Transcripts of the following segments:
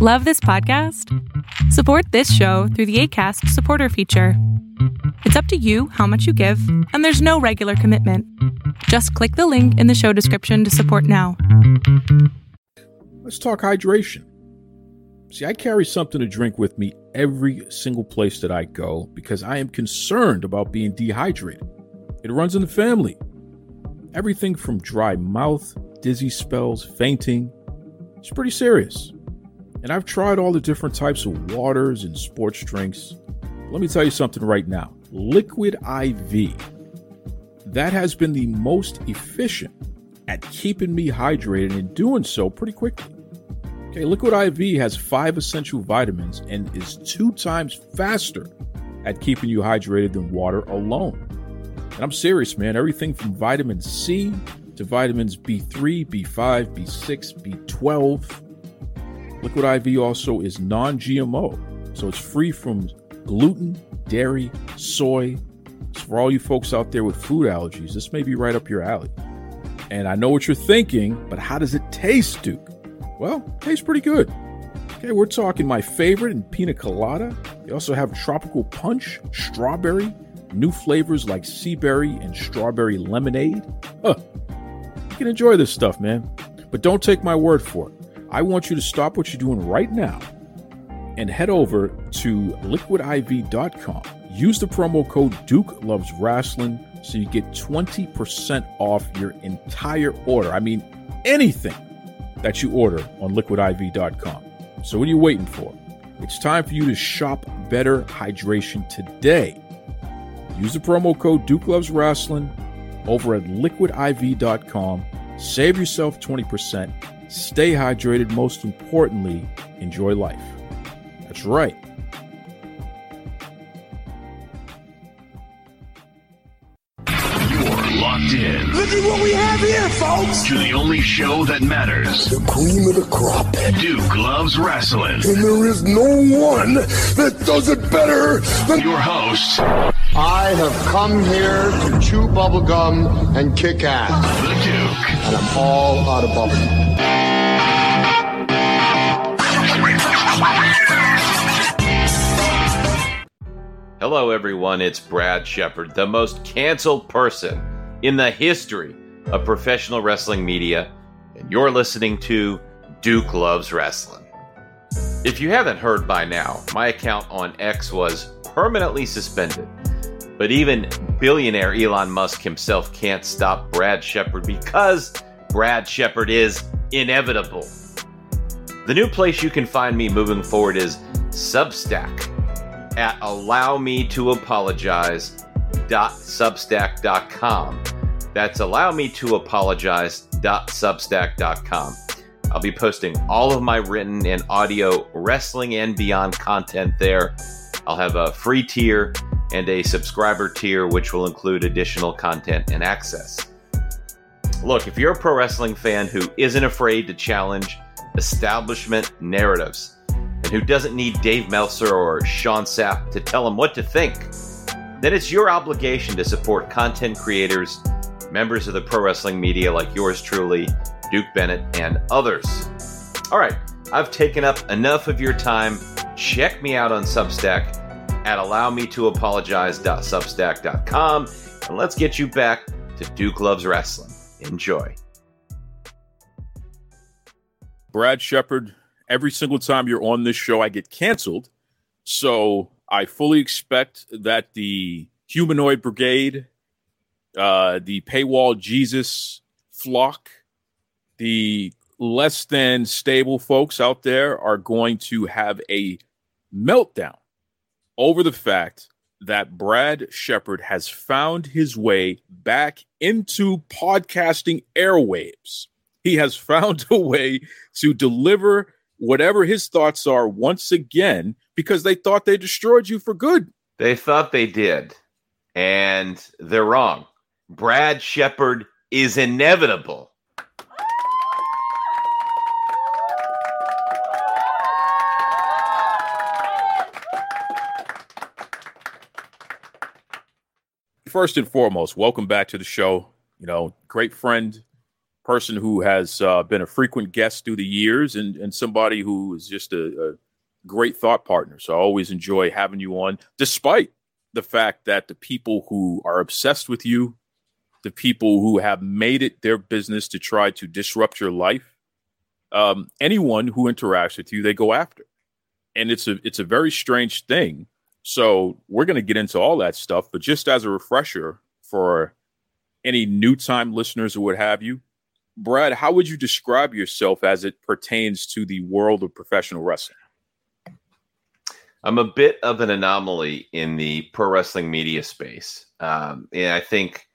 Love this podcast? Support this show through the ACAST supporter feature. It's up to you how much you give, and there's no regular commitment. Just click the link in the show description to support now. Let's talk hydration. See, I carry something to drink with me every single place that I go because I am concerned about being dehydrated. It runs in the family. Everything from dry mouth, dizzy spells, fainting. It's pretty serious. And I've tried all the different types of waters and sports drinks. Let me tell you something right now Liquid IV. That has been the most efficient at keeping me hydrated and doing so pretty quickly. Okay, Liquid IV has five essential vitamins and is two times faster at keeping you hydrated than water alone. And I'm serious, man. Everything from vitamin C to vitamins B3, B5, B6, B12 Liquid IV also is non GMO, so it's free from gluten, dairy, soy. So for all you folks out there with food allergies, this may be right up your alley. And I know what you're thinking, but how does it taste, Duke? Well, it tastes pretty good. Okay, we're talking my favorite in pina colada. They also have tropical punch, strawberry, new flavors like sea berry and strawberry lemonade. Huh. You can enjoy this stuff, man. But don't take my word for it. I want you to stop what you're doing right now and head over to liquidiv.com. Use the promo code Duke Loves Rasslin so you get 20% off your entire order. I mean, anything that you order on liquidiv.com. So, what are you waiting for? It's time for you to shop better hydration today. Use the promo code Duke Loves Rasslin over at liquidiv.com. Save yourself 20% Stay hydrated. Most importantly, enjoy life. That's right. You're locked in. Look at what we have here, folks. To the only show that matters. The cream of the crop. Duke loves Rasslin. And there is no one that does it better than your host. I have come here to chew bubblegum and kick ass. The Duke. And I'm all out of bubblegum. Hello, everyone. It's Brad Shepard, the most canceled person in the history of professional wrestling media, and you're listening to Duke Loves Rasslin. If you haven't heard by now, my account on X was permanently suspended. But even billionaire Elon Musk himself can't stop Brad Shepard because Brad Shepard is inevitable. The new place you can find me moving forward is Substack at allowmetoapologize.substack.com. That's allowmetoapologize.substack.com. I'll be posting all of my written and audio wrestling and beyond content there. I'll have a free tier and a subscriber tier, which will include additional content and access. Look, if you're a pro wrestling fan who isn't afraid to challenge establishment narratives, and who doesn't need Dave Meltzer or Sean Sapp to tell him what to think, then it's your obligation to support content creators, members of the pro wrestling media like yours truly, Duke Bennett, and others. All right, I've taken up enough of your time. Check me out on Substack at allowmetoapologize.substack.com and let's get you back to Duke Loves Rasslin. Enjoy. Brad Shepard, every single time you're on this show, I get canceled. So I fully expect that the humanoid brigade, uh, the paywall Jesus flock, the less than stable folks out there are going to have a meltdown over the fact that Brad Shepard has found his way back into podcasting airwaves. He has found a way to deliver whatever his thoughts are once again because they thought they destroyed you for good. They thought they did, and they're wrong. Brad Shepard is inevitable. First and foremost, welcome back to the show. You know, great friend, person who has uh, been a frequent guest through the years and, and somebody who is just a, a great thought partner. So I always enjoy having you on, despite the fact that the people who are obsessed with you, the people who have made it their business to try to disrupt your life, um, anyone who interacts with you, they go after. And it's a it's a very strange thing. So we're going to get into all that stuff, but just as a refresher for any new time listeners or what have you, Brad, how would you describe yourself as it pertains to the world of professional wrestling? I'm a bit of an anomaly in the pro wrestling media space. Um, and I think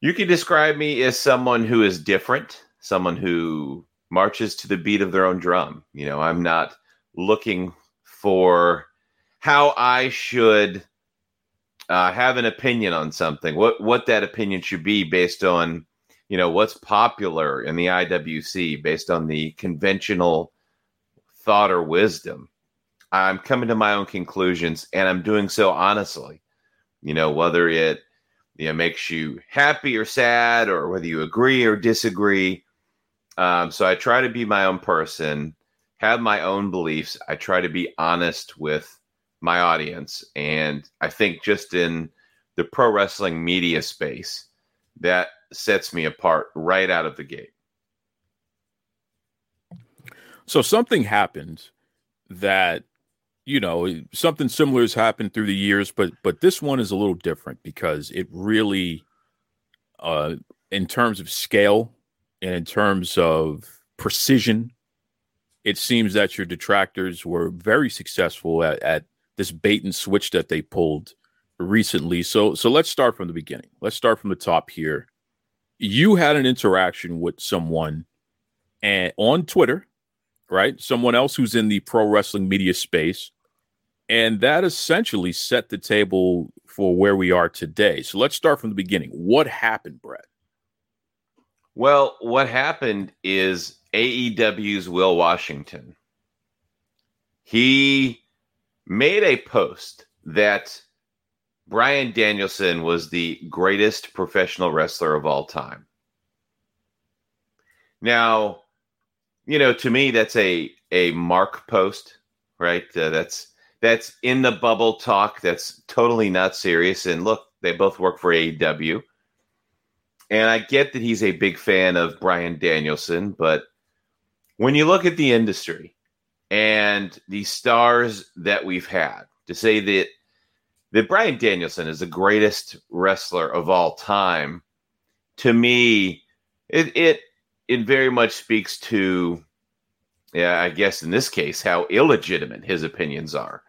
you could describe me as someone who is different, someone who marches to the beat of their own drum. You know, I'm not looking for how I should uh, have an opinion on something, what what that opinion should be based on, you know, what's popular in the IWC, based on the conventional thought or wisdom. I'm coming to my own conclusions, and I'm doing so honestly. You know, whether it you know makes you happy or sad, or whether you agree or disagree. Um, so I try to be my own person, have my own beliefs. I try to be honest with my audience, and I think just in the pro wrestling media space, that sets me apart right out of the gate. So something happened that you know something similar has happened through the years but but this one is a little different because it really uh in terms of scale and in terms of precision it seems that your detractors were very successful at, at this bait and switch that they pulled recently so so let's start from the beginning let's start from the top here you had an interaction with someone and on twitter right someone else who's in the pro wrestling media space and that essentially set the table for where we are today. So let's start from the beginning. What happened, Brett? Well, what happened is AEW's Will Washington. He made a post that Bryan Danielson was the greatest professional wrestler of all time. Now, you know, to me, that's a a mark post, right? Uh, that's that's in the bubble talk that's totally not serious. And look, they both work for AEW. And I get that he's a big fan of Bryan Danielson, but when you look at the industry and the stars that we've had, to say that that Bryan Danielson is the greatest wrestler of all time, to me, it it it very much speaks to yeah, I guess in this case, how illegitimate his opinions are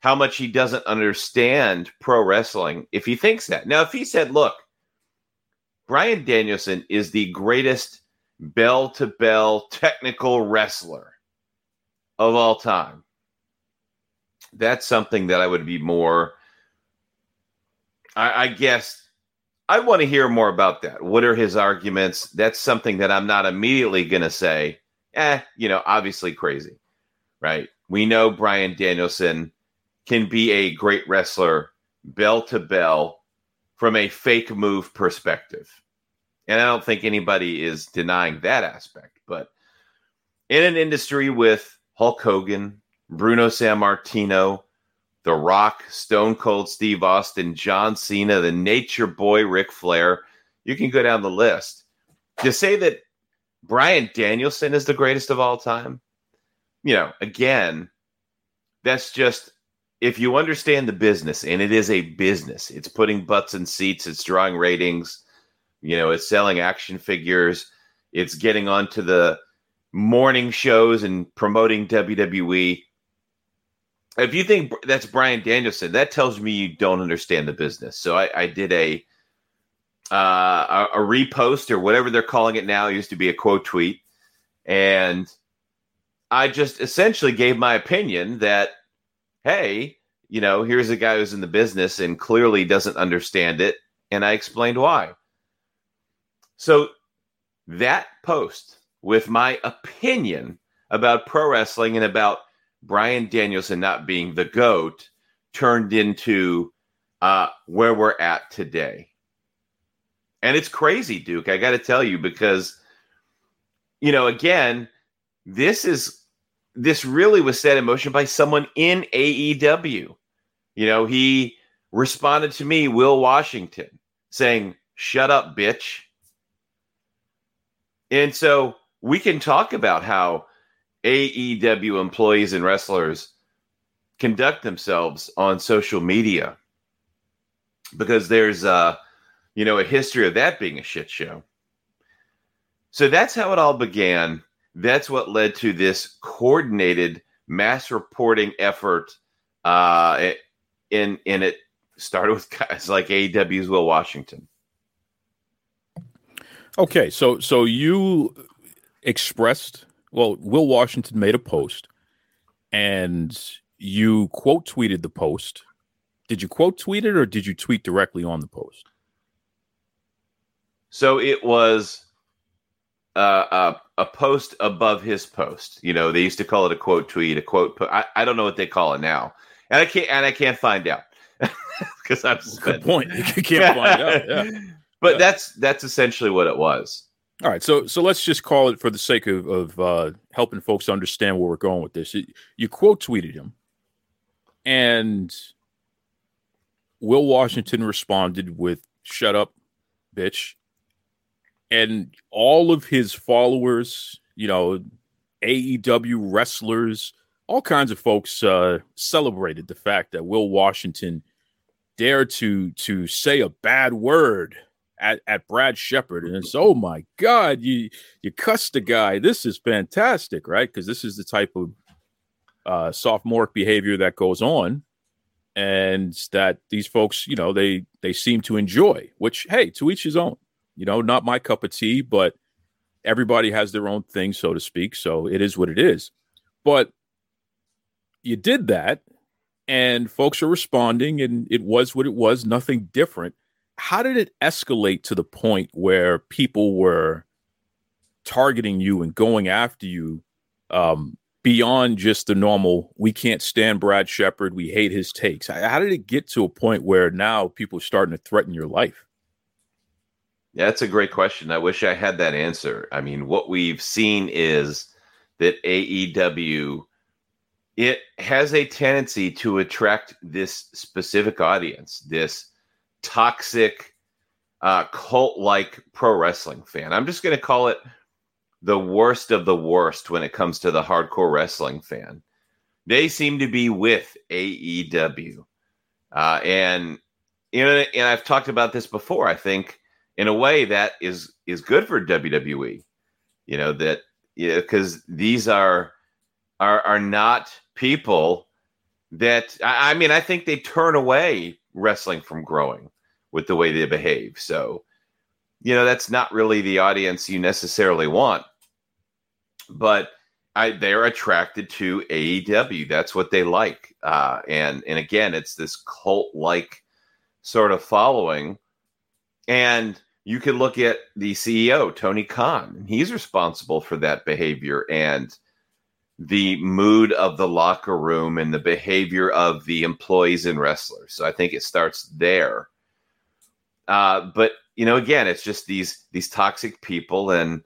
how much he doesn't understand pro wrestling if he thinks that. Now, if he said, look, Bryan Danielson is the greatest bell to bell technical wrestler of all time, that's something that I would be more, I, I guess, I want to hear more about that. What are his arguments? That's something that I'm not immediately going to say, eh, you know, obviously crazy, right? We know Bryan Danielson can be a great wrestler bell to bell from a fake move perspective. And I don't think anybody is denying that aspect. But in an industry with Hulk Hogan, Bruno Sammartino, The Rock, Stone Cold Steve Austin, John Cena, the Nature Boy Ric Flair, you can go down the list. To say that Bryan Danielson is the greatest of all time, you know, again, that's just if you understand the business, and it is a business, it's putting butts in seats, it's drawing ratings, you know, it's selling action figures, it's getting onto the morning shows and promoting WWE. If you think that's Bryan Danielson, that tells me you don't understand the business. So I, I did a, uh, a a repost or whatever they're calling it now. It used to be a quote tweet, and I just essentially gave my opinion that hey, you know, here's a guy who's in the business and clearly doesn't understand it. And I explained why. So that post with my opinion about pro wrestling and about Bryan Danielson not being the GOAT turned into uh, where we're at today. And it's crazy, Duke. I got to tell you, because you know, again, this is this really was set in motion by someone in AEW. You know, he responded to me, Will Washington, saying, Shut up, bitch. And so we can talk about how AEW employees and wrestlers conduct themselves on social media because there's uh you know a history of that being a shit show. So that's how it all began. That's what led to this coordinated mass reporting effort uh in in it started with guys like AEW's Will Washington. Okay, so so you expressed well, Will Washington made a post and you quote tweeted the post. Did you quote tweet it or did you tweet directly on the post? So it was uh, a, a post above his post. You know, they used to call it a quote tweet, a quote. Po- I, I don't know what they call it now, and I can't and I can't find out because I'm good point. You can't find out. Yeah. But yeah. that's that's essentially what it was. All right, so so let's just call it for the sake of, of uh, helping folks understand where we're going with this. You quote tweeted him, and Will Washington responded with "Shut up, bitch," and all of his followers, you know, AEW wrestlers, all kinds of folks uh, celebrated the fact that Will Washington dared to to say a bad word at, at Brad Shepard, and it's oh my god, you you cussed the guy. This is fantastic, right? Because this is the type of uh, sophomore behavior that goes on, and that these folks, you know, they they seem to enjoy. Which, hey, to each his own. You know, not my cup of tea, but everybody has their own thing, so to speak. So it is what it is. But you did that, and folks are responding, and it was what it was. Nothing different how did it escalate to the point where people were targeting you and going after you um, beyond just the normal we can't stand brad shepard we hate his takes. How did it get to a point where now people are starting to threaten your life? That's a great question. I wish i had that answer. I mean what we've seen is that aew it has a tendency to attract this specific audience this toxic, uh, cult like pro wrestling fan. I'm just going to call it the worst of the worst when it comes to the hardcore wrestling fan. They seem to be with AEW. Uh, and you know, and I've talked about this before. I think in a way that is is good for WWE. You know that because these are are are not people that I, I mean I think they turn away wrestling from growing with the way they behave. So, you know, that's not really the audience you necessarily want. But I, they're attracted to AEW. That's what they like. Uh, and and again, it's this cult like sort of following. And you could look at the CEO, Tony Khan. He's responsible for that behavior and the mood of the locker room and the behavior of the employees and wrestlers. So I think it starts there. Uh, but you know, again, it's just these these toxic people and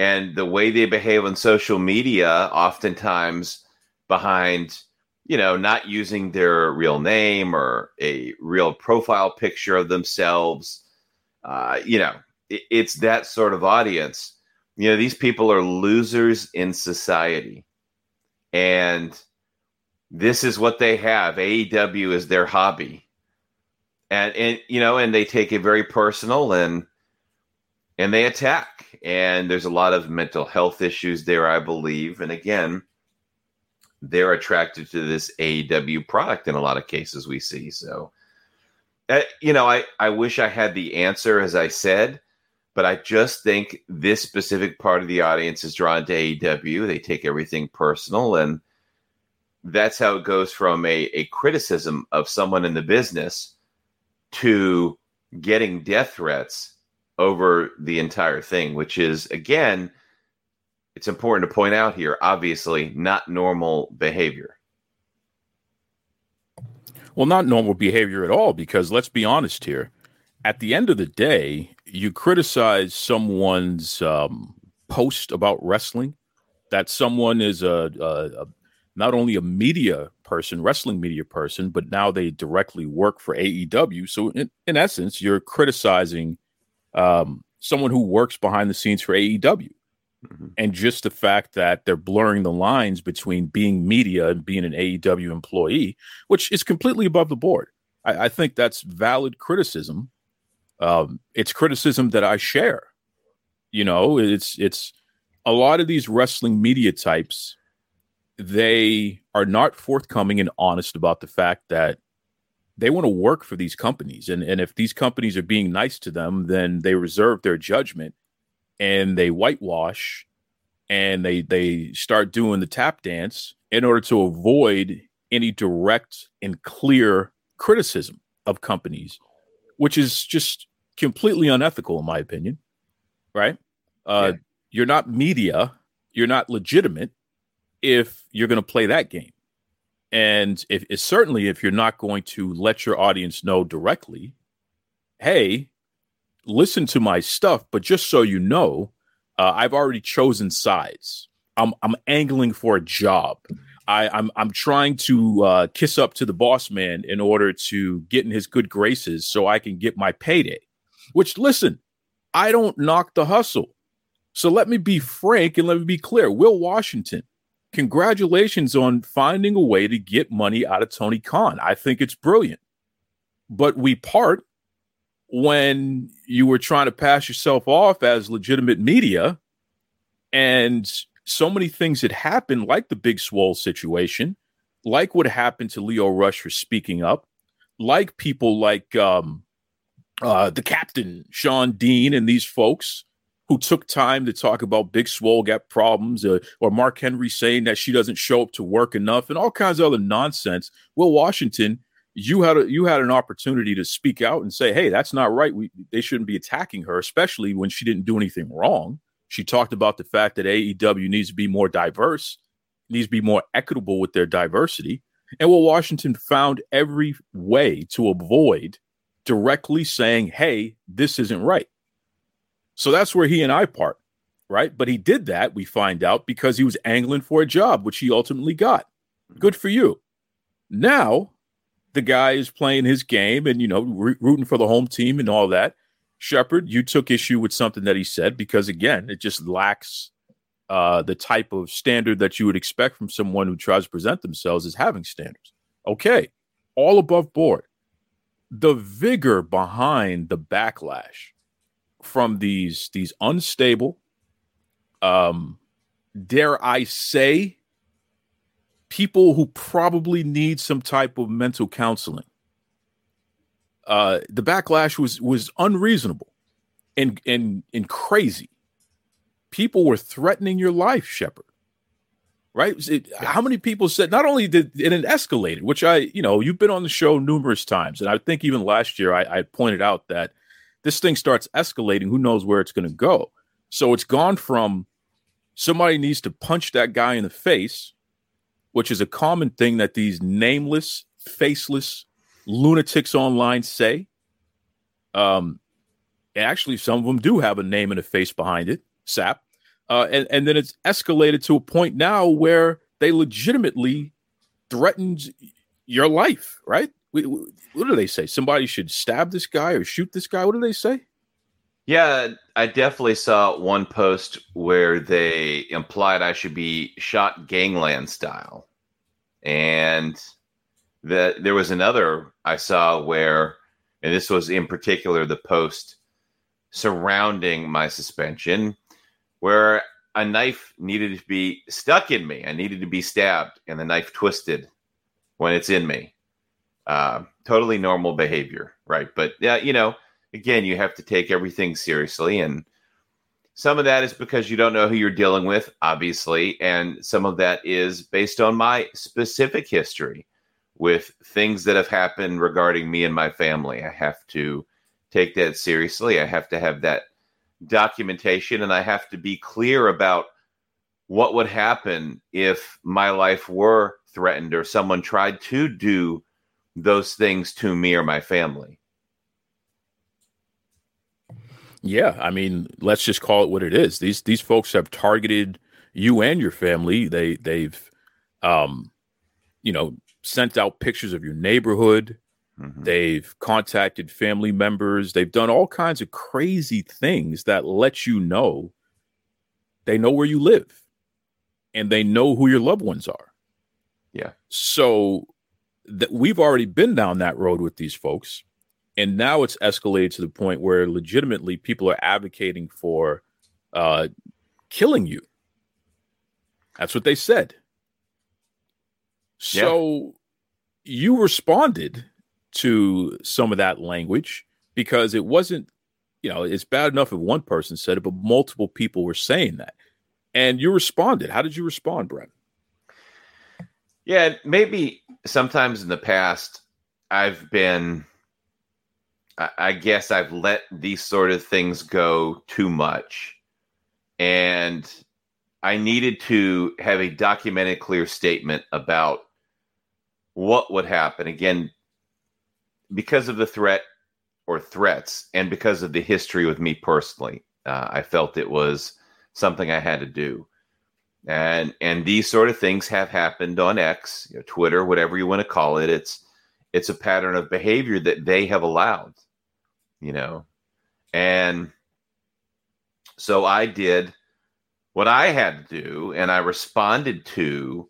and the way they behave on social media, oftentimes behind you know not using their real name or a real profile picture of themselves. Uh, you know, it, it's that sort of audience. You know, these people are losers in society, and this is what they have. AEW is their hobby and and you know, and they take it very personal and and they attack. And there's a lot of mental health issues there, I believe. And again, they're attracted to this AEW product in a lot of cases we see. So, uh, you know, I, I wish I had the answer, as I said, but I just think this specific part of the audience is drawn to AEW. They take everything personal. And that's how it goes from a, a criticism of someone in the business to getting death threats over the entire thing, which is, again, it's important to point out here, obviously, not normal behavior. Well, not normal behavior at all, because let's be honest here. At the end of the day, you criticize someone's um, post about wrestling that someone is a, a, a not only a media person, wrestling media person, but now they directly work for AEW. So in, in essence, you're criticizing um, someone who works behind the scenes for AEW. Mm-hmm. And just the fact that they're blurring the lines between being media and being an AEW employee, which is completely above the board. I, I think that's valid criticism. Um, it's criticism that I share. You know, it's it's a lot of these wrestling media types they are not forthcoming and honest about the fact that they want to work for these companies and and if these companies are being nice to them then they reserve their judgment and they whitewash and they they start doing the tap dance in order to avoid any direct and clear criticism of companies which is just completely unethical in my opinion right uh yeah. you're not media you're not legitimate if you're going to play that game. And if it's certainly if you're not going to let your audience know directly, hey, listen to my stuff, but just so you know, uh, I've already chosen sides. I'm I'm angling for a job. I, I'm I'm trying to uh, kiss up to the boss man in order to get in his good graces so I can get my payday. Which listen, I don't knock the hustle. So let me be frank and let me be clear. Will Washington, congratulations on finding a way to get money out of Tony Khan. I think it's brilliant. But we part when you were trying to pass yourself off as legitimate media and so many things had happened like the big swole situation like what happened to leo rush for speaking up like people like um, uh, the captain Shawn Dean and these folks who took time to talk about Big Swole got problems, uh, or Mark Henry saying that she doesn't show up to work enough, and all kinds of other nonsense. Will Washington, you had a, you had an opportunity to speak out and say, "Hey, that's not right. We they shouldn't be attacking her, especially when she didn't do anything wrong." She talked about the fact that AEW needs to be more diverse, needs to be more equitable with their diversity, and Will Washington found every way to avoid directly saying, "Hey, this isn't right." So that's where he and I part, right? But he did that, we find out, because he was angling for a job, which he ultimately got. Mm-hmm. Good for you. Now, the guy is playing his game and, you know, rooting for the home team and all that. Shepard, you took issue with something that he said because, again, it just lacks uh, the type of standard that you would expect from someone who tries to present themselves as having standards. Okay, all above board. The vigor behind the backlash from these these unstable um dare i say people who probably need some type of mental counseling uh the backlash was was unreasonable and and and crazy. People were threatening your life shepard right? It, how many people said not only did and it escalated which i you know you've been on the show numerous times and i think even last year i, I pointed out that this thing starts escalating, who knows where it's going to go? So it's gone from somebody needs to punch that guy in the face, which is a common thing that these nameless, faceless lunatics online say. Um, actually, some of them do have a name and a face behind it, Sapp. Uh, and, and then it's escalated to a point now where they legitimately threatened your life, right? what do they say? Somebody should stab this guy or shoot this guy. What do they say? Yeah, I definitely saw one post where they implied I should be shot gangland style. And that there was another I saw where, and this was in particular the post surrounding my suspension, where a knife needed to be stuck in me. I needed to be stabbed, and the knife twisted when it's in me. Uh, totally normal behavior, right? But yeah, you know, again, you have to take everything seriously, and some of that is because you don't know who you're dealing with, obviously, and some of that is based on my specific history with things that have happened regarding me and my family. I have to take that seriously. I have to have that documentation, and I have to be clear about what would happen if my life were threatened or someone tried to do those things to me or my family. Yeah, I mean, let's just call it what it is. These these folks have targeted you and your family. They they've um you know, sent out pictures of your neighborhood. Mm-hmm. They've contacted family members. They've done all kinds of crazy things that let you know they know where you live and they know who your loved ones are. Yeah. So that we've already been down that road with these folks and now it's escalated to the point where legitimately people are advocating for uh, killing you. That's what they said. So yeah. you responded to some of that language because it wasn't, you know, it's bad enough if one person said it, but multiple people were saying that. And you responded. How did you respond, Brent? Yeah, maybe sometimes in the past I've been I guess I've let these sort of things go too much. And I needed to have a documented, clear statement about what would happen. Again, because of the threat or threats, and because of the history with me personally, uh, I felt it was something I had to do. And and these sort of things have happened on X, you know, Twitter, whatever you want to call it. It's it's a pattern of behavior that they have allowed you know. And so I did what I had to do, and I responded to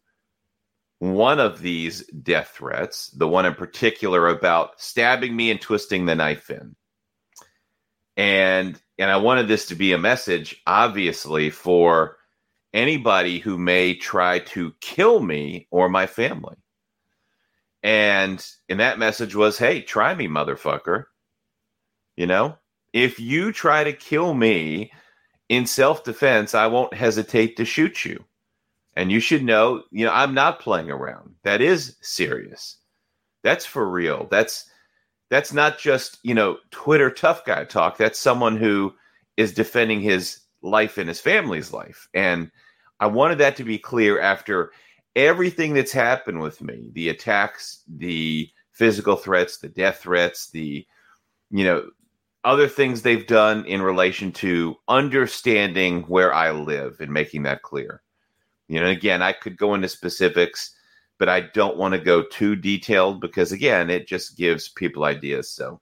one of these death threats, the one in particular about stabbing me and twisting the knife in. And and I wanted this to be a message, obviously, for anybody who may try to kill me or my family. And and that message was, hey, try me, motherfucker. You know, if you try to kill me in self defense, I won't hesitate to shoot you. And you should know, you know, I'm not playing around. That is serious. That's for real. That's that's not just, you know, Twitter tough guy talk. That's someone who is defending his life and his family's life. And I wanted that to be clear after everything that's happened with me, the attacks, the physical threats, the death threats, the you know, other things they've done in relation to understanding where I live and making that clear. You know, again, I could go into specifics, but I don't want to go too detailed because, again, it just gives people ideas. So,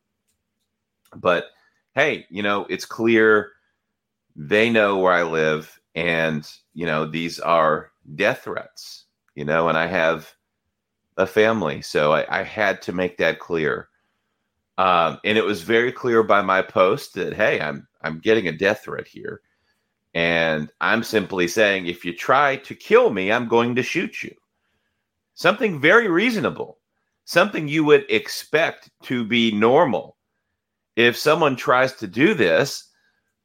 but hey, you know, it's clear they know where I live, and, you know, these are death threats, you know, and I have a family. So I, I had to make that clear. Um, and it was very clear by my post that hey, I'm I'm getting a death threat here, and I'm simply saying if you try to kill me, I'm going to shoot you. Something very reasonable, something you would expect to be normal. If someone tries to do this,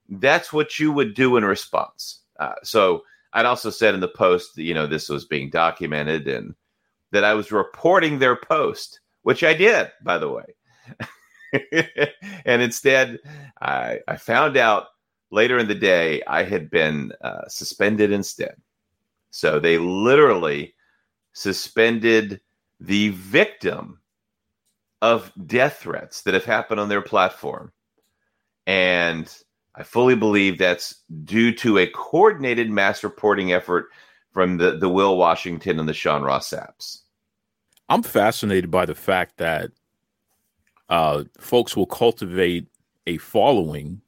that's what you would do in response. Uh, so I'd also said in the post you know this was being documented and that I was reporting their post, which I did, by the way. and instead, I, I found out later in the day I had been uh, suspended instead. So they literally suspended the victim of death threats that have happened on their platform. And I fully believe that's due to a coordinated mass reporting effort from the, the Will Washington and the Sean Ross Sapps. I'm fascinated by the fact that uh, folks will cultivate a following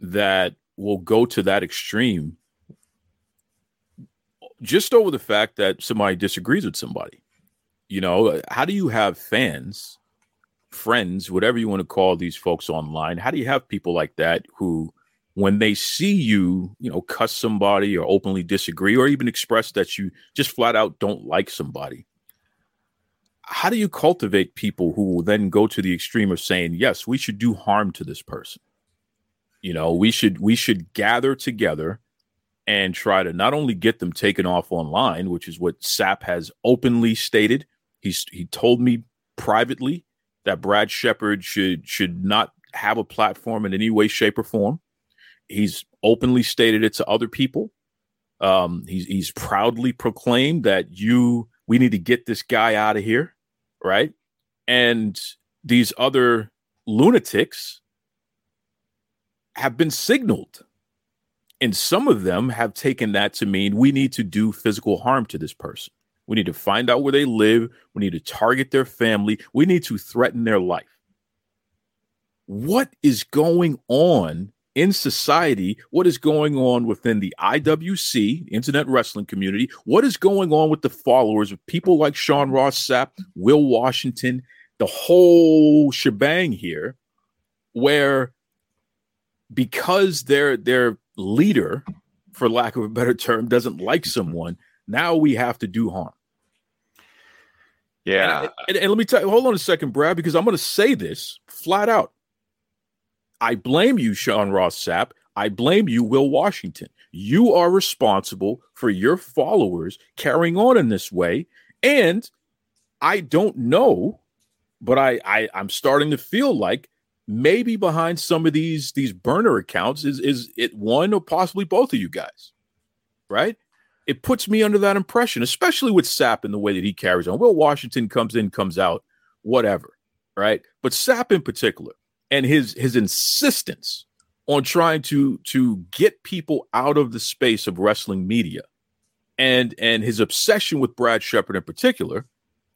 that will go to that extreme just over the fact that somebody disagrees with somebody. You know, how do you have fans, friends, whatever you want to call these folks online? How do you have people like that who, when they see you, you know, cuss somebody or openly disagree or even express that you just flat out don't like somebody, how do you cultivate people who will then go to the extreme of saying yes we should do harm to this person you know we should we should gather together and try to not only get them taken off online which is what Sapp has openly stated. He's he told me privately that brad shepard should should not have a platform in any way shape or form. He's openly stated it to other people. Um he's he's proudly proclaimed that you we need to get this guy out of here right? And these other lunatics have been signaled. And some of them have taken that to mean we need to do physical harm to this person. We need to find out where they live. We need to target their family. We need to threaten their life. What is going on in society? What is going on within the IWC, Internet Wrestling Community? What is going on with the followers of people like Sean Ross Sapp, Will Washington, the whole shebang here, where because their their leader, for lack of a better term, doesn't like someone, now we have to do harm. Yeah. And, and, and let me tell you, hold on a second, Brad, because I'm going to say this flat out. I blame you, Sean Ross Sapp. I blame you, Will Washington. You are responsible for your followers carrying on in this way. And I don't know, but I, I I'm starting to feel like maybe behind some of these these burner accounts is is it one or possibly both of you guys, right? It puts me under that impression, especially with Sapp and the way that he carries on. Will Washington comes in, comes out, whatever, right? But Sapp in particular, and his his insistence on trying to to get people out of the space of wrestling media, and and his obsession with Brad Shepard in particular.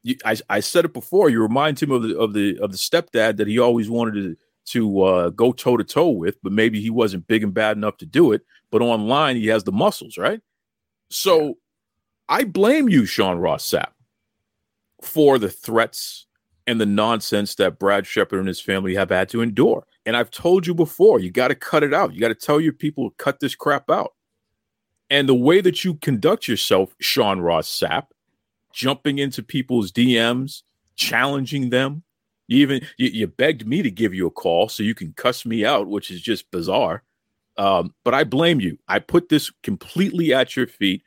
You, I, I said it before. You remind him of the of the of the stepdad that he always wanted to to uh, go toe to toe with, but maybe he wasn't big and bad enough to do it. But online, he has the muscles, right? So I blame you, Sean Ross Sapp, for the threats and the nonsense that Brad Shepard and his family have had to endure. And I've told you before, you got to cut it out. You got to tell your people to cut this crap out. And the way that you conduct yourself, Sean Ross Sapp, jumping into people's DMs, challenging them. You even you, you, begged me to give you a call so you can cuss me out, which is just bizarre. Um, but I blame you. I put this completely at your feet.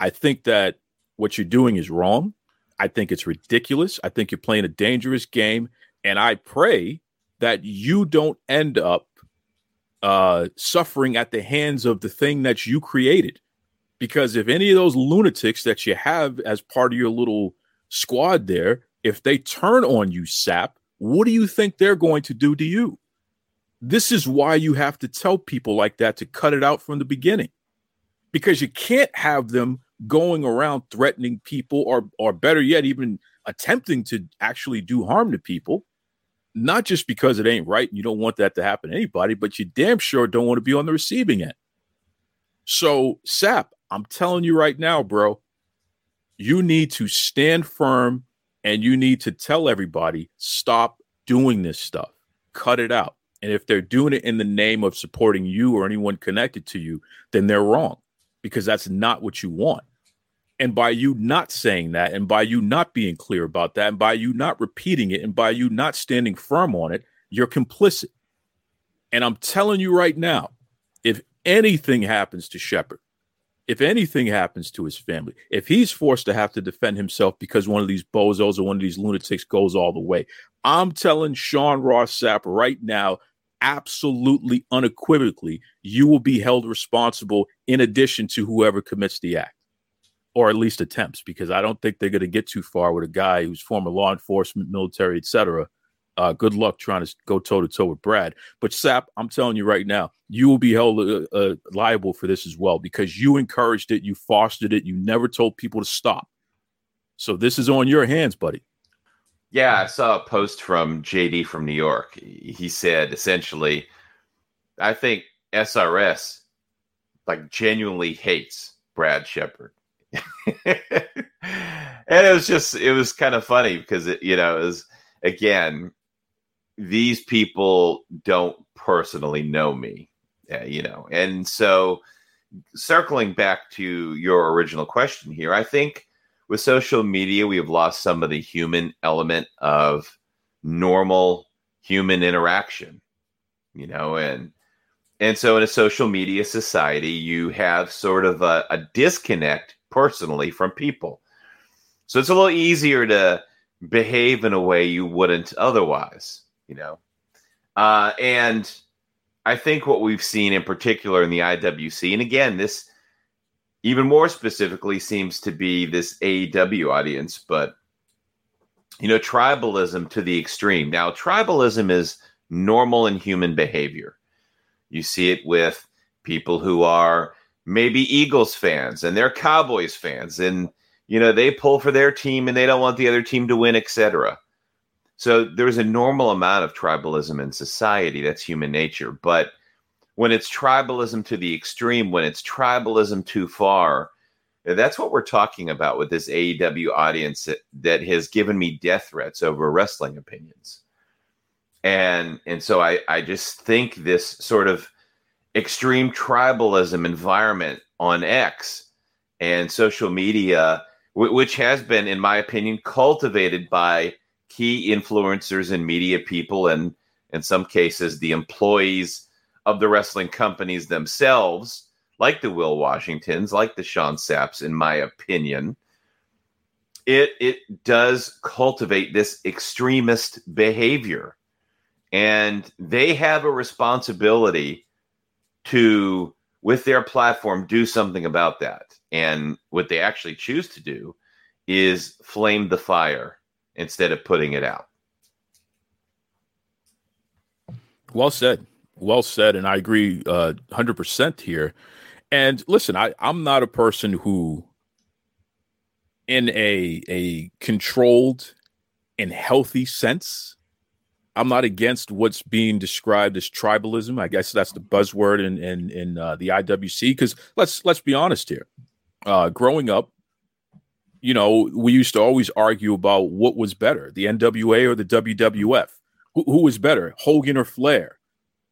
I think that what you're doing is wrong. I think it's ridiculous. I think you're playing a dangerous game. And I pray that you don't end up uh, suffering at the hands of the thing that you created. Because if any of those lunatics that you have as part of your little squad there, if they turn on you, Sapp, what do you think they're going to do to you? This is why you have to tell people like that to cut it out from the beginning. Because you can't have them going around threatening people or or better yet even attempting to actually do harm to people not just because it ain't right and you don't want that to happen to anybody but you damn sure don't want to be on the receiving end so Sapp i'm telling you right now bro you need to stand firm and you need to tell everybody stop doing this stuff. Cut it out. And if they're doing it in the name of supporting you or anyone connected to you then they're wrong because that's not what you want. And by you not saying that, and by you not being clear about that, and by you not repeating it, and by you not standing firm on it, you're complicit. And I'm telling you right now, if anything happens to Shepard, if anything happens to his family, if he's forced to have to defend himself because one of these bozos or one of these lunatics goes all the way, I'm telling Sean Ross Sapp right now, absolutely unequivocally, you will be held responsible in addition to whoever commits the act or at least attempts, because I don't think they're going to get too far with a guy who's former law enforcement, military, etc. Uh, good luck trying to go toe to toe with Brad. But Sapp, I'm telling you right now, you will be held uh, uh, liable for this as well because you encouraged it, you fostered it, you never told people to stop. So this is on your hands, buddy. Yeah, I saw a post from JD from New York. He said essentially, I think SRS like genuinely hates Brad Shepard. and it was just it was kind of funny because it you know it was again these people don't personally know me uh, you know? And so circling back to your original question here i think with social media we have lost some of the human element of normal human interaction you know? And and so in a social media society you have sort of a, a disconnect personally from people. So it's a little easier to behave in a way you wouldn't otherwise, you know. Uh, and I think what we've seen in particular in the IWC, and again, this even more specifically seems to be this AEW audience, but you know, tribalism to the extreme. Now, tribalism is normal in human behavior. You see it with people who are maybe Eagles fans and they're Cowboys fans and you know they pull for their team and they don't want the other team to win, etc. So there's a normal amount of tribalism in society. That's human nature. But when it's tribalism to the extreme, when it's tribalism too far, that's what we're talking about with this AEW audience that, that has given me death threats over wrestling opinions. And and so I, I just think this sort of extreme tribalism environment on X and social media, which has been, in my opinion, cultivated by key influencers and media people, and in some cases, the employees of the wrestling companies themselves, like the Will Washingtons, like the Sean Sapps, in my opinion. It, it does cultivate this extremist behavior. And they have a responsibility to, with their platform, do something about that. And what they actually choose to do is flame the fire instead of putting it out. Well said. Well said. And I agree uh, 100% here. And listen, I, I'm not a person who, in a, a controlled and healthy sense, I'm not against what's being described as tribalism. I guess that's the buzzword in in, in uh, the IWC. Because let's let's be honest here. Uh, growing up, you know, we used to always argue about what was better, the NWA or the WWF. Who, who was better, Hogan or Flair?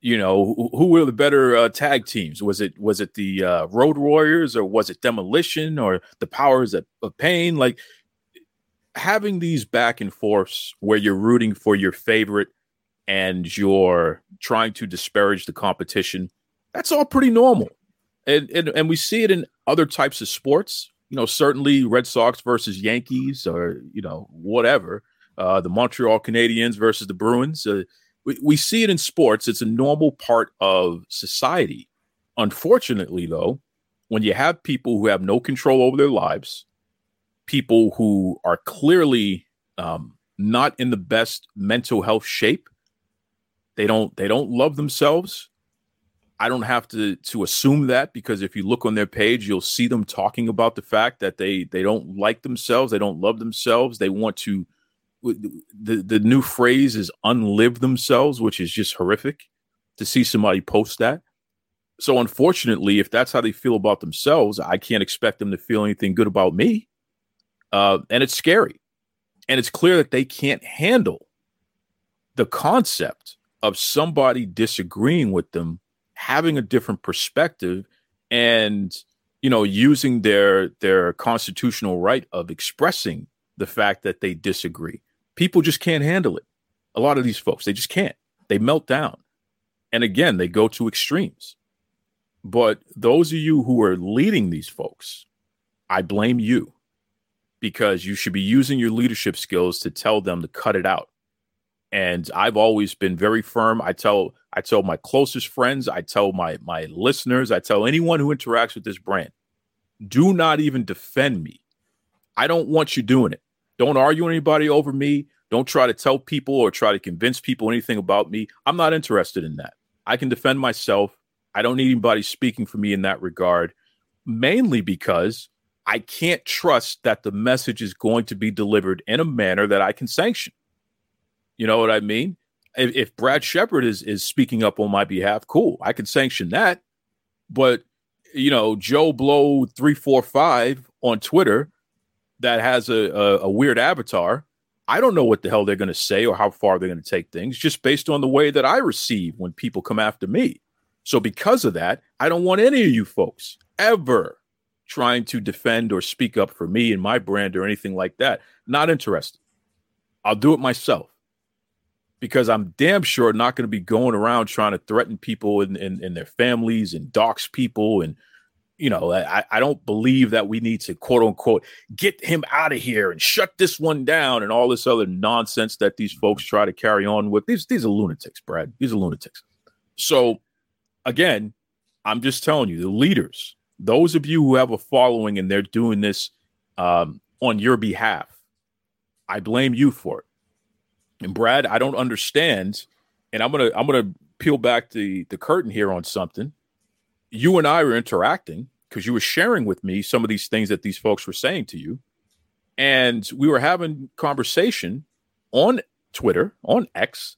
You know, who, who were the better uh, tag teams? Was it was it the uh, Road Warriors or was it Demolition or the Powers of, of Pain? Like having these back and forths where you're rooting for your favorite and you're trying to disparage the competition. That's all pretty normal. And, and, and we see it in other types of sports you know, certainly Red Sox versus Yankees or, you know, whatever, uh, the Montreal Canadiens versus the Bruins. Uh, we, we see it in sports. It's a normal part of society. Unfortunately, though, when you have people who have no control over their lives, people who are clearly um, not in the best mental health shape, they don't they don't love themselves I don't have to to assume that because if you look on their page, you'll see them talking about the fact that they they don't like themselves, they don't love themselves, they want to. The the new phrase is unlive themselves, which is just horrific to see somebody post that. So unfortunately, if that's how they feel about themselves, I can't expect them to feel anything good about me. Uh, and it's scary, and it's clear that they can't handle the concept of somebody disagreeing with them having a different perspective and you know using their their constitutional right of expressing the fact that they disagree. People just can't handle it. A lot of these folks they just can't. They melt down. And again they go to extremes. But those of you who are leading these folks i blame you because you should be using your leadership skills to tell them to cut it out and I've always been very firm. I tell I tell my closest friends, I tell my my listeners, I tell anyone who interacts with this brand, do not even defend me. I don't want you doing it. Don't argue anybody over me. Don't try to tell people or try to convince people anything about me. I'm not interested in that. I can defend myself. I don't need anybody speaking for me in that regard, mainly because I can't trust that the message is going to be delivered in a manner that I can sanction. You know what I mean? If, if Brad Shepard is is speaking up on my behalf, cool. I can sanction that. But you know, Joe Blow three four five on Twitter that has a, a, a weird avatar. I don't know what the hell they're going to say or how far they're going to take things, just based on the way that I receive when people come after me. So because of that, I don't want any of you folks ever trying to defend or speak up for me and my brand or anything like that. Not interested. I'll do it myself because I'm damn sure not going to be going around trying to threaten people and, and, and, their families and dox people. And, you know, I, I don't believe that we need to quote unquote get him out of here and shut this one down and all this other nonsense that these folks try to carry on with. These, these are lunatics, Brad. These are lunatics. So, again, I'm just telling you, the leaders, those of you who have a following and they're doing this um, on your behalf, I blame you for it and Brad, I don't understand and I'm gonna I'm gonna peel back the the curtain here on something. You and I were interacting because you were sharing with me some of these things that these folks were saying to you, and we were having conversation on Twitter on X,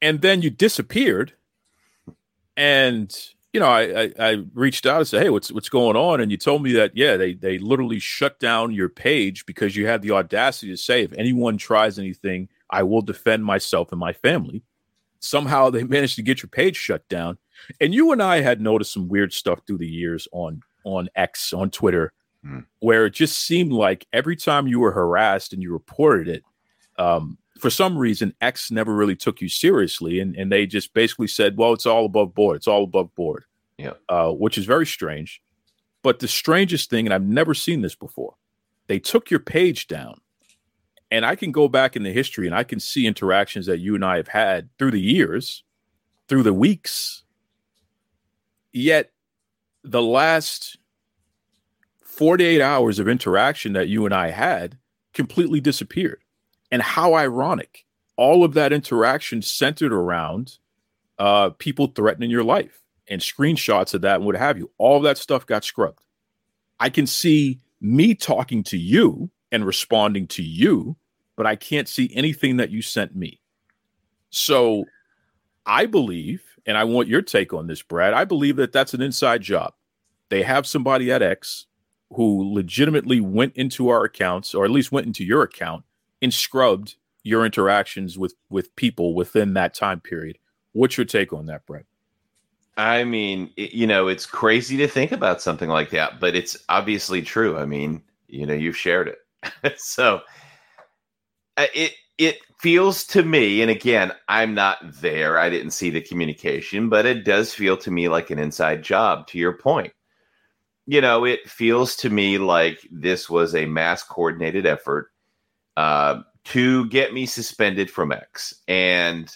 and then you disappeared, and you know I, I I reached out and said, hey, what's what's going on? And you told me that yeah, they they literally shut down your page because you had the audacity to say if anyone tries anything, I will defend myself and my family somehow they managed to get your page shut down. And you and I had noticed some weird stuff through the years on on X on Twitter, Mm. where it just seemed like every time you were harassed and you reported it, um, for some reason X never really took you seriously, and and they just basically said, "Well, it's all above board. It's all above board." Yeah. uh, which is very strange. But the strangest thing, and I've never seen this before, they took your page down and I can go back in the history and I can see interactions that you and I have had through the years, through the weeks. Yet the last 48 hours of interaction that you and I had completely disappeared. And how ironic. All of that interaction centered around uh, people threatening your life and screenshots of that and what have you. All that stuff got scrubbed. I can see me talking to you and responding to you but I can't see anything that you sent me. So I believe, and I want your take on this, Brad. I believe that that's an inside job. They have somebody at X who legitimately went into our accounts, or at least went into your account and scrubbed your interactions with with people within that time period. What's your take on that, Brad? I mean, it, you know, it's crazy to think about something like that, but it's obviously true. I mean, you know, you've shared it. so it it feels to me, and again, I'm not there. I didn't see the communication, but it does feel to me like an inside job. To your point, you know, it feels to me like this was a mass coordinated effort uh, to get me suspended from X, and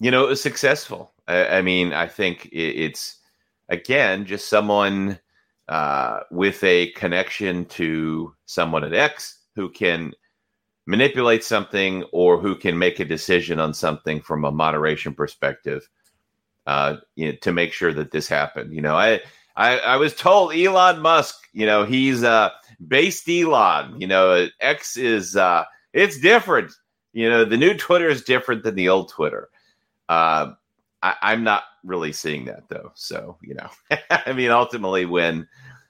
you know, it was successful. I, I mean, I think it, it's again just someone uh, with a connection to someone at X who can manipulate something or who can make a decision on something from a moderation perspective uh, you know, to make sure that this happened. You know, I, I I was told Elon Musk, you know, he's uh based Elon. You know, X is uh it's different. You know, the new Twitter is different than the old Twitter. Uh, I, I'm not really seeing that though. So you know, I mean, ultimately, when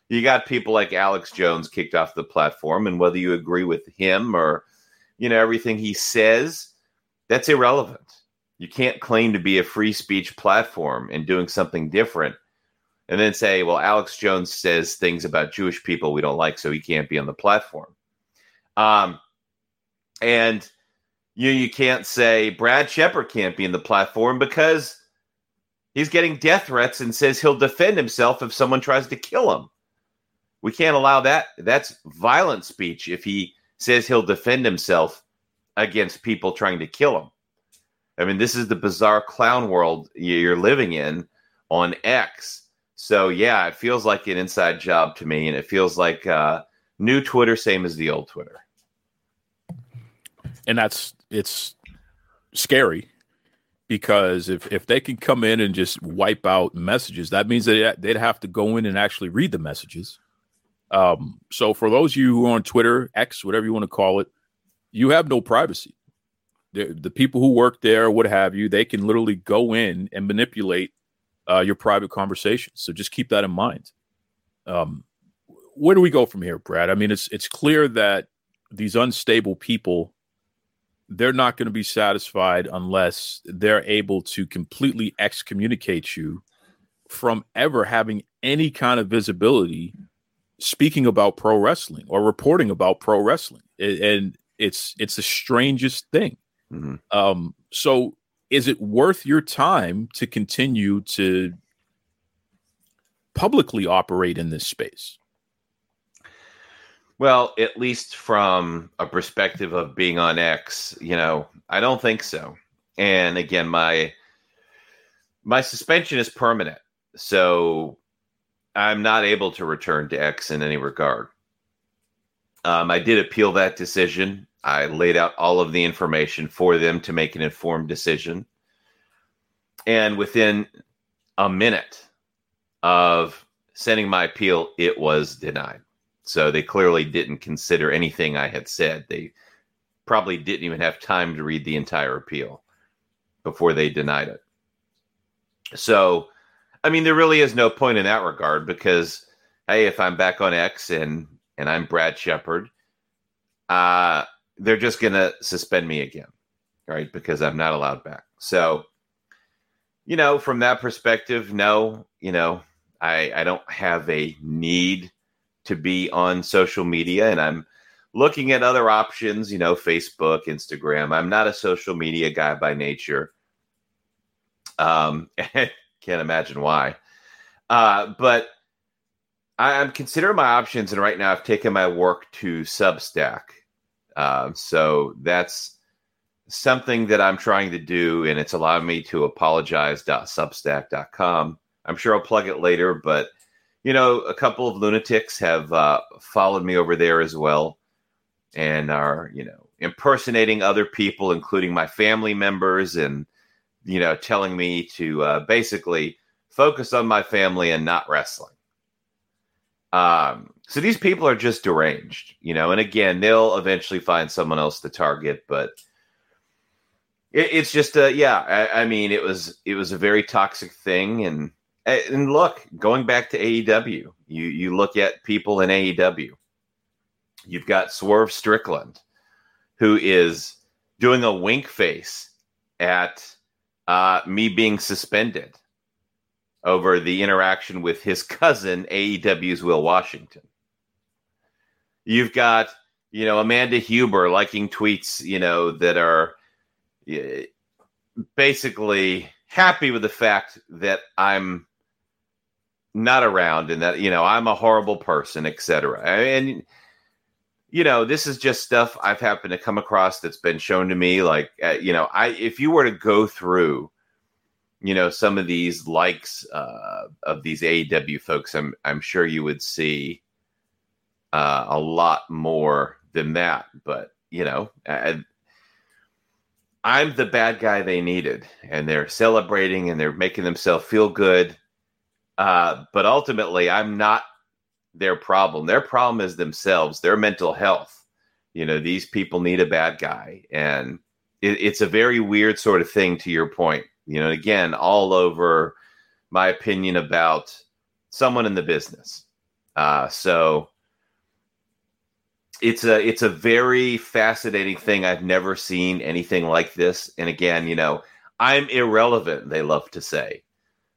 you got people like Alex Jones kicked off the platform, and whether you agree with him or you know everything he says, that's irrelevant. You can't claim to be a free speech platform and doing something different, and then say, "Well, Alex Jones says things about Jewish people we don't like, so he can't be on the platform." Um, and you you can't say Brad Shepard can't be in the platform because he's getting death threats and says he'll defend himself if someone tries to kill him. We can't allow that. That's violent speech if he says he'll defend himself against people trying to kill him. I mean, this is the bizarre clown world you're living in on X. So yeah, it feels like an inside job to me, and it feels like uh, new Twitter, same as the old Twitter. and that's it's scary because if if they can come in and just wipe out messages, that means that they'd have to go in and actually read the messages. Um, so for those of you who are on Twitter, X, whatever you want to call it, you have no privacy. The, the people who work there, what have you, they can literally go in and manipulate uh, your private conversations. So just keep that in mind. Um, where do we go from here, Brad? I mean, it's it's clear that these unstable people they're not going to be satisfied unless they're able to completely excommunicate you from ever having any kind of visibility speaking about pro wrestling or reporting about pro wrestling and it's it's the strangest thing Mhm. um so is it worth your time to continue to publicly operate in this space Well, at least from a perspective of being on X, you know, I don't think so. And again, my my suspension is permanent. So I'm not able to return to X in any regard. Um, I did appeal that decision I laid out all of the information for them to make an informed decision. And within a minute of sending my appeal, it was denied. So they clearly didn't consider anything I had said. They probably didn't even have time to read the entire appeal before they denied it. So, I mean, there really is no point in that regard because, hey, if I'm back on X and and I'm Brad Shepard, uh, they're just gonna suspend me again, right? Because I'm not allowed back. So, you know, from that perspective, no, you know, I I don't have a need to be on social media, and I'm looking at other options, you know, Facebook, Instagram. I'm not a social media guy by nature. Um, can't imagine why. Uh, but I, am considering my options, and right now I've taken my work to Substack. Um, so that's something that I'm trying to do, and it's allowed me to apologize.substack.com. I'm sure I'll plug it later, but you know, a couple of lunatics have uh, followed me over there as well and are, you know, impersonating other people, including my family members, and, you know, telling me to uh, basically focus on my family and not wrestling. Um, so these people are just deranged, you know, and again, they'll eventually find someone else to target, but it, it's just, uh, yeah, I, I mean, it was, it was a very toxic thing. And, and look, going back to AEW, you you look at people in AEW. You've got Swerve Strickland, who is doing a wink face at uh, me being suspended over the interaction with his cousin, AEW's Will Washington. You've got, you know, Amanda Huber liking tweets, you know, that are basically happy with the fact that I'm not around and that you know i'm a horrible person etc and you know this is just stuff i've happened to come across that's been shown to me like uh, you know i if you were to go through you know some of these likes uh, of these aew folks i'm i'm sure you would see uh, a lot more than that but you know I, i'm the bad guy they needed and they're celebrating and they're making themselves feel good uh, but ultimately, I'm not their problem. Their problem is themselves, their mental health. You know, these people need a bad guy. And it, it's a very weird sort of thing, to your point. You know, again, all over my opinion about someone in the business. Uh, so it's a it's a very fascinating thing. I've never seen anything like this. And again, you know, I'm irrelevant. They love to say,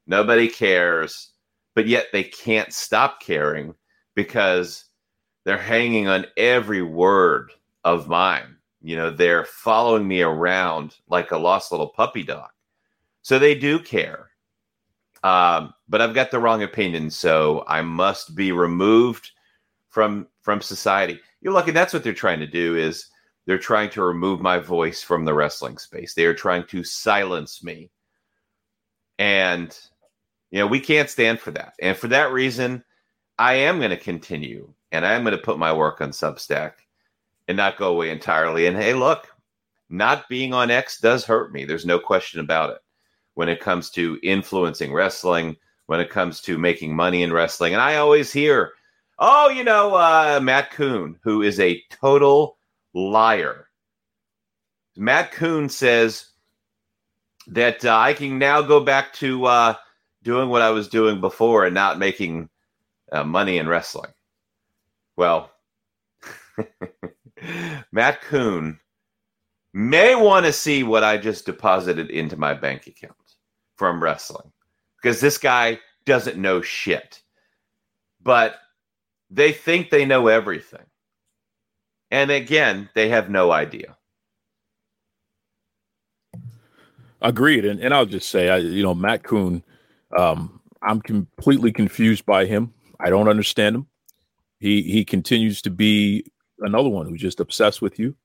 Nobody cares, but yet they can't stop caring because they're hanging on every word of mine. You know, they're following me around like a lost little puppy dog. So they do care. Um, but I've got the wrong opinion, so I must be removed from from society. You're lucky that's what they're trying to do is they're trying to remove my voice from the wrestling space. They are trying to silence me. And you know, we can't stand for that. And for that reason, I am going to continue and I am going to put my work on Substack and not go away entirely. And hey, look, not being on X does hurt me. There's no question about it when it comes to influencing wrestling, when it comes to making money in wrestling. And I always hear, oh, you know, uh, Matt Koon, who is a total liar. Matt Koon says that uh, I can now go back to uh, doing what I was doing before and not making uh, money in wrestling. Well, Matt Koon may want to see what I just deposited into my bank account from wrestling because this guy doesn't know shit. But they think they know everything. And again, they have no idea. Agreed. And, and I'll just say, I, you know, Matt Koon um, I'm completely confused by him. I don't understand him. He he continues to be another one who's just obsessed with you.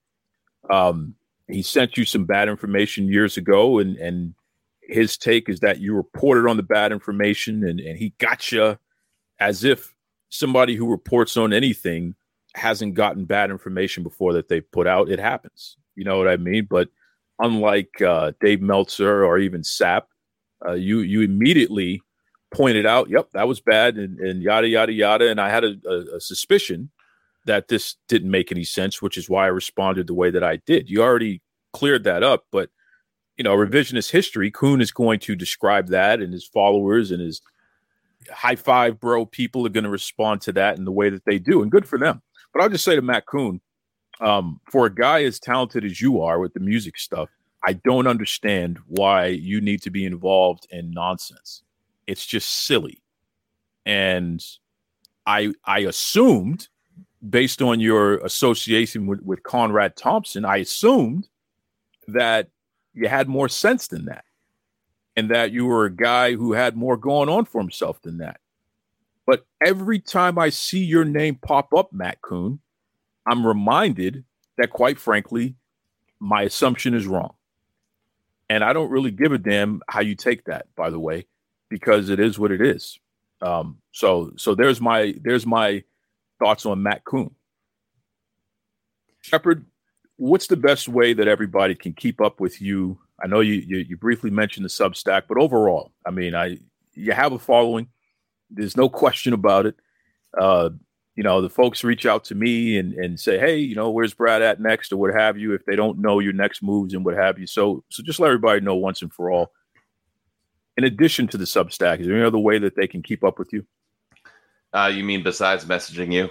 Um, he sent you some bad information years ago, and and his take is that you reported on the bad information, and and he got you as if somebody who reports on anything hasn't gotten bad information before that they put out. It happens. You know what I mean? But unlike uh, Dave Meltzer or even Sapp, uh, you you immediately pointed out, "Yep, that was bad," and, and yada yada yada. And I had a, a, a, suspicion that this didn't make any sense, which is why I responded the way that I did. You already cleared that up, but you know, revisionist history. Koon is going to describe that, and his followers and his high five, bro, people are going to respond to that in the way that they do, and good for them. But I'll just say to Matt Koon, um, for a guy as talented as you are with the music stuff, I don't understand why you need to be involved in nonsense. It's just silly. And I I assumed, based on your association with, with Conrad Thompson, I assumed that you had more sense than that. And that you were a guy who had more going on for himself than that. But every time I see your name pop up, Matt Koon, I'm reminded that, quite frankly, my assumption is wrong. And I don't really give a damn how you take that, by the way, because it is what it is. Um, so, so there's my there's my thoughts on Matt Koon. Shepard, what's the best way that everybody can keep up with you? I know you, you, you briefly mentioned the Substack, but overall, I mean, I you have a following. There's no question about it. Uh, you know, the folks reach out to me and, and say, hey, you know, where's Brad at next or what have you, if they don't know your next moves and what have you. So, so just let everybody know once and for all. In addition to the Substack, is there any other way that they can keep up with you? Uh, you mean besides messaging you?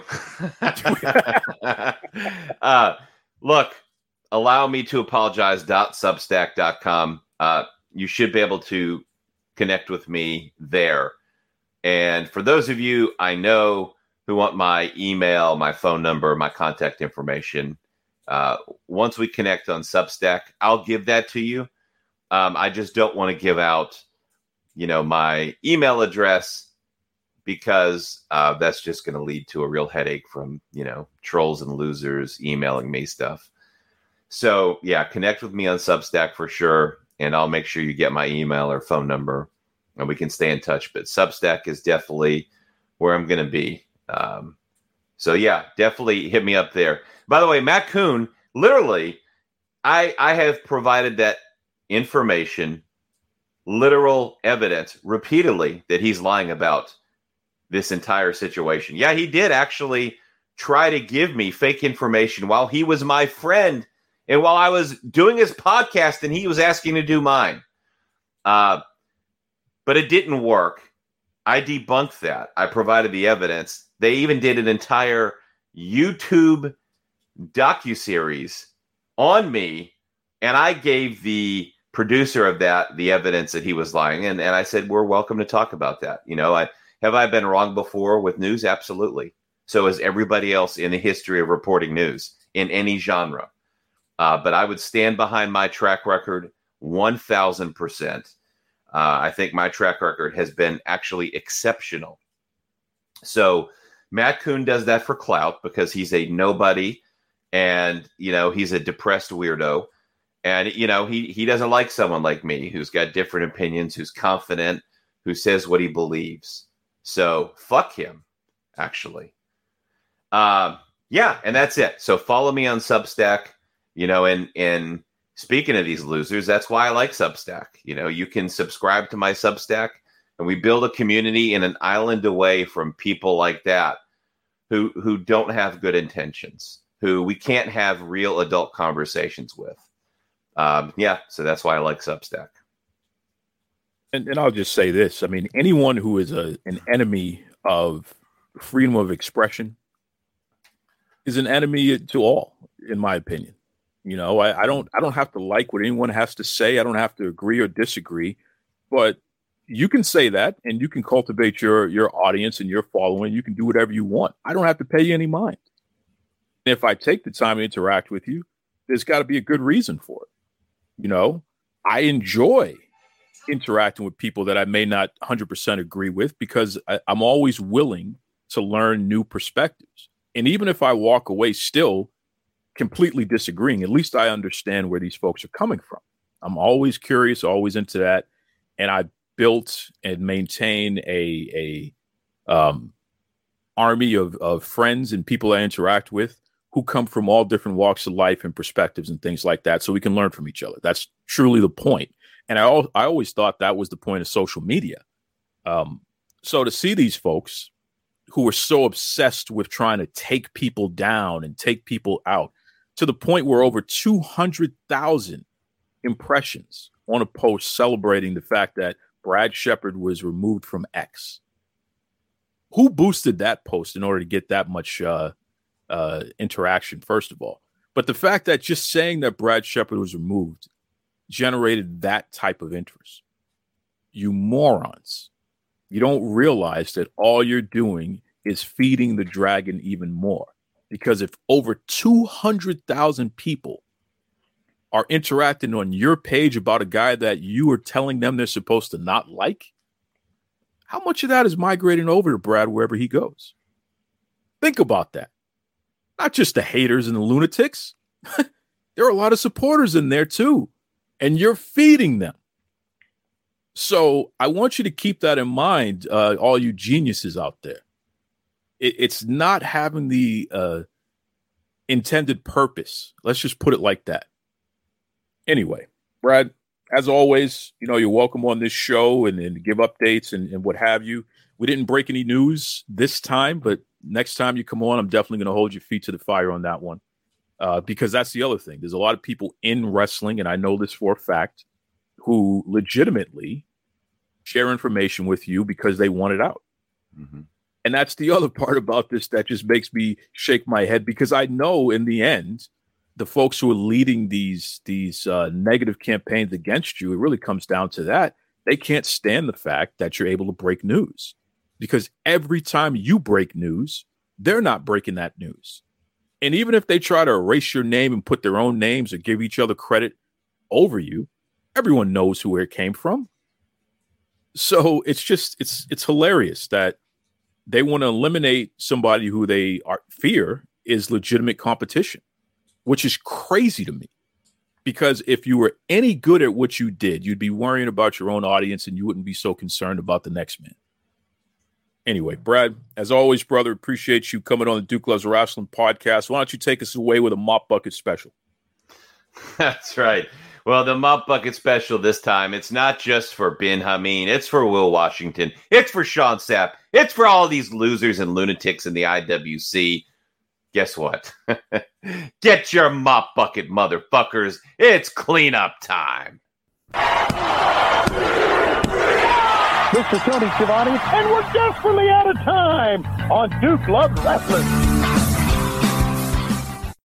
uh, look, allow me to apologize.substack.com. Uh, you should be able to connect with me there. And for those of you I know who want my email, my phone number, my contact information, uh, once we connect on Substack, I'll give that to you. Um, I just don't want to give out, you know, my email address because uh, that's just going to lead to a real headache from you know trolls and losers emailing me stuff. So yeah, connect with me on Substack for sure, and I'll make sure you get my email or phone number, and we can stay in touch. But Substack is definitely where I'm going to be. Um, so yeah, definitely hit me up there. By the way, Matt Koon literally, I I have provided that information, literal evidence, repeatedly that he's lying about this entire situation. Yeah, he did actually try to give me fake information while he was my friend and while I was doing his podcast and he was asking to do mine. Uh, but it didn't work. I debunked that. I provided the evidence. They even did an entire YouTube docu series on me, and I gave the producer of that the evidence that he was lying, and and I said we're welcome to talk about that. You know, I have I been wrong before with news? Absolutely. So is everybody else in the history of reporting news in any genre. Uh, but I would stand behind my track record one thousand percent. Uh, I think my track record has been actually exceptional. So Matt Koon does that for clout because he's a nobody and you know he's a depressed weirdo and you know he he doesn't like someone like me who's got different opinions who's confident who says what he believes. So fuck him actually. Um yeah and that's it. So follow me on substack you know and and speaking of these losers that's why i like substack. You know you can subscribe to my substack and we build a community in an island away from people like that who who don't have good intentions who we can't have real adult conversations with um, yeah so that's why i like substack and, and i'll just say this i mean anyone who is a, an enemy of freedom of expression is an enemy to all in my opinion you know I, I don't i don't have to like what anyone has to say i don't have to agree or disagree but you can say that and you can cultivate your your audience and your following. You can do whatever you want. I don't have to pay you any mind. if I take the time to interact with you, there's got to be a good reason for it. You know, I enjoy interacting with people that I may not 100% agree with because I, I'm always willing to learn new perspectives. And even if I walk away still completely disagreeing, at least I understand where these folks are coming from. I'm always curious, always into that. And I built and maintain a a um, army of, of friends and people I interact with who come from all different walks of life and perspectives and things like that so we can learn from each other. That's truly the point. And I, al- I always thought that was the point of social media. Um, so to see these folks who are so obsessed with trying to take people down and take people out to the point where over 200,000 impressions on a post celebrating the fact that Brad Shepard was removed from X. Who boosted that post in order to get that much uh, uh, interaction, first of all? But the fact that just saying that Brad Shepard was removed generated that type of interest. You morons. You don't realize that all you're doing is feeding the dragon even more. Because if over 200,000 people are interacting on your page about a guy that you are telling them they're supposed to not like, how much of that is migrating over to Brad wherever he goes? Think about that. Not just the haters and the lunatics. there are a lot of supporters in there too, and you're feeding them. So I want you to keep that in mind, uh, all you geniuses out there. It, it's not having the uh, intended purpose. Let's just put it like that. Anyway, Brad, as always, you know, you're welcome on this show and, and give updates and, and what have you. We didn't break any news this time, but next time you come on, I'm definitely going to hold your feet to the fire on that one. Uh, because that's the other thing. There's a lot of people in wrestling, and I know this for a fact, who legitimately share information with you because they want it out. Mm-hmm. And that's the other part about this that just makes me shake my head because I know in the end, the folks who are leading these these uh, negative campaigns against you, it really comes down to that. They can't stand the fact that you're able to break news because every time you break news, they're not breaking that news. And even if they try to erase your name and put their own names or give each other credit over you, everyone knows who it came from. So it's just it's it's hilarious that they want to eliminate somebody who they are fear is legitimate competition, which is crazy to me. Because if you were any good at what you did, you'd be worrying about your own audience and you wouldn't be so concerned about the next man. Anyway, Brad, as always, brother, appreciate you coming on the Duke Loves Rasslin podcast. Why don't you take us away with a mop bucket special? That's right. Well, the mop bucket special this time, it's not just for Ben Hameen. It's for Will Washington. It's for Sean Sapp. It's for all these losers and lunatics in the IWC. Guess what? Get your mop bucket, motherfuckers. It's cleanup time. This is Tony Schiavone, and we're desperately out of time on Duke Loves Rasslin.